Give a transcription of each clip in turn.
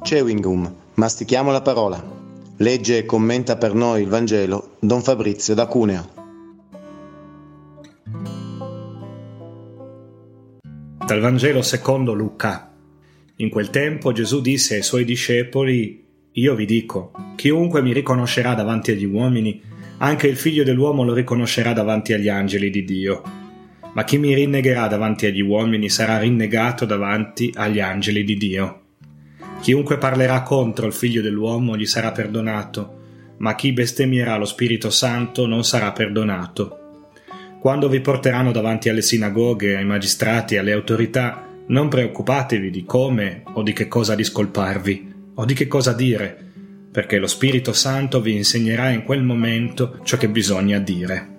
Chewing gum, mastichiamo la parola. Legge e commenta per noi il Vangelo Don Fabrizio da Cuneo. Dal Vangelo secondo Luca. In quel tempo Gesù disse ai suoi discepoli, Io vi dico, chiunque mi riconoscerà davanti agli uomini, anche il figlio dell'uomo lo riconoscerà davanti agli angeli di Dio. Ma chi mi rinnegherà davanti agli uomini sarà rinnegato davanti agli angeli di Dio. Chiunque parlerà contro il figlio dell'uomo gli sarà perdonato, ma chi bestemmierà lo Spirito Santo non sarà perdonato. Quando vi porteranno davanti alle sinagoghe, ai magistrati alle autorità, non preoccupatevi di come o di che cosa discolparvi o di che cosa dire, perché lo Spirito Santo vi insegnerà in quel momento ciò che bisogna dire.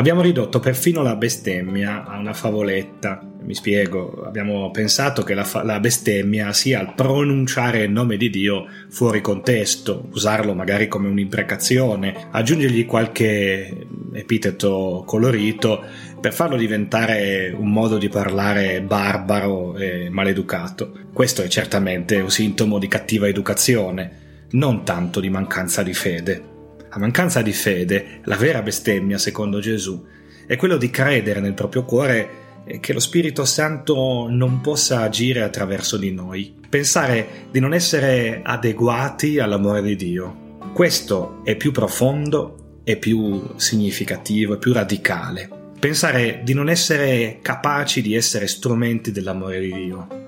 Abbiamo ridotto perfino la bestemmia a una favoletta. Mi spiego, abbiamo pensato che la, fa- la, bestemmia sia il pronunciare il nome di Dio fuori contesto, usarlo magari come un'imprecazione, aggiungergli qualche epiteto colorito per farlo diventare un modo di parlare barbaro e maleducato. Questo è certamente un sintomo di cattiva educazione, non tanto di mancanza di fede. A mancanza di fede, la vera bestemmia, secondo Gesù, è quello di credere nel proprio cuore che lo Spirito Santo non possa agire attraverso di noi, pensare di non essere adeguati all'amore di Dio. Questo è più profondo, è più significativo, è più radicale. Pensare di non essere capaci di essere strumenti dell'amore di Dio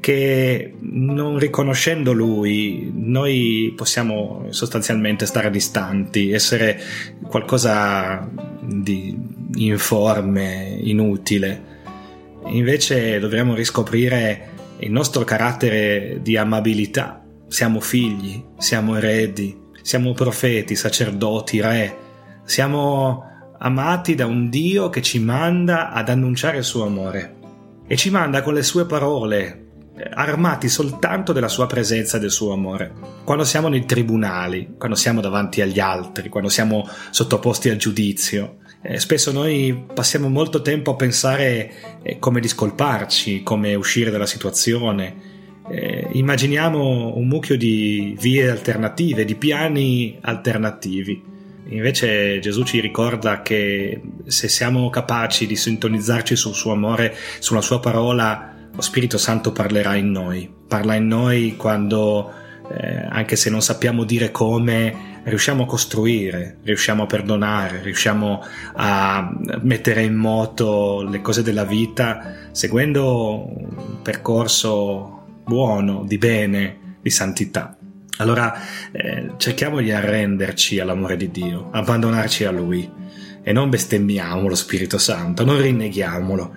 che non riconoscendo lui noi possiamo sostanzialmente stare distanti, essere qualcosa di informe, inutile. Invece dovremmo riscoprire il nostro carattere di amabilità. Siamo figli, siamo eredi, siamo profeti, sacerdoti, re. Siamo amati da un Dio che ci manda ad annunciare il suo amore. E ci manda con le sue parole, armati soltanto della sua presenza e del suo amore. Quando siamo nei tribunali, quando siamo davanti agli altri, quando siamo sottoposti al giudizio, eh, spesso noi passiamo molto tempo a pensare eh, come discolparci, come uscire dalla situazione. Eh, immaginiamo un mucchio di vie alternative, di piani alternativi. Invece Gesù ci ricorda che se siamo capaci di sintonizzarci sul suo amore, sulla sua parola, lo Spirito Santo parlerà in noi, parla in noi quando, eh, anche se non sappiamo dire come, riusciamo a costruire, riusciamo a perdonare, riusciamo a mettere in moto le cose della vita seguendo un percorso buono, di bene, di santità. Allora eh, cerchiamo di arrenderci all'amore di Dio, abbandonarci a Lui e non bestemmiamo lo Spirito Santo, non rinneghiamolo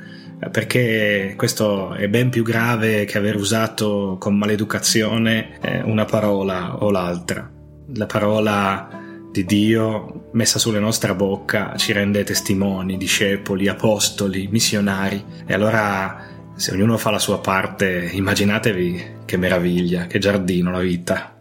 perché questo è ben più grave che aver usato con maleducazione eh, una parola o l'altra. La parola di Dio messa sulla nostra bocca ci rende testimoni, discepoli, apostoli, missionari. E allora, se ognuno fa la sua parte, immaginatevi che meraviglia, che giardino la vita.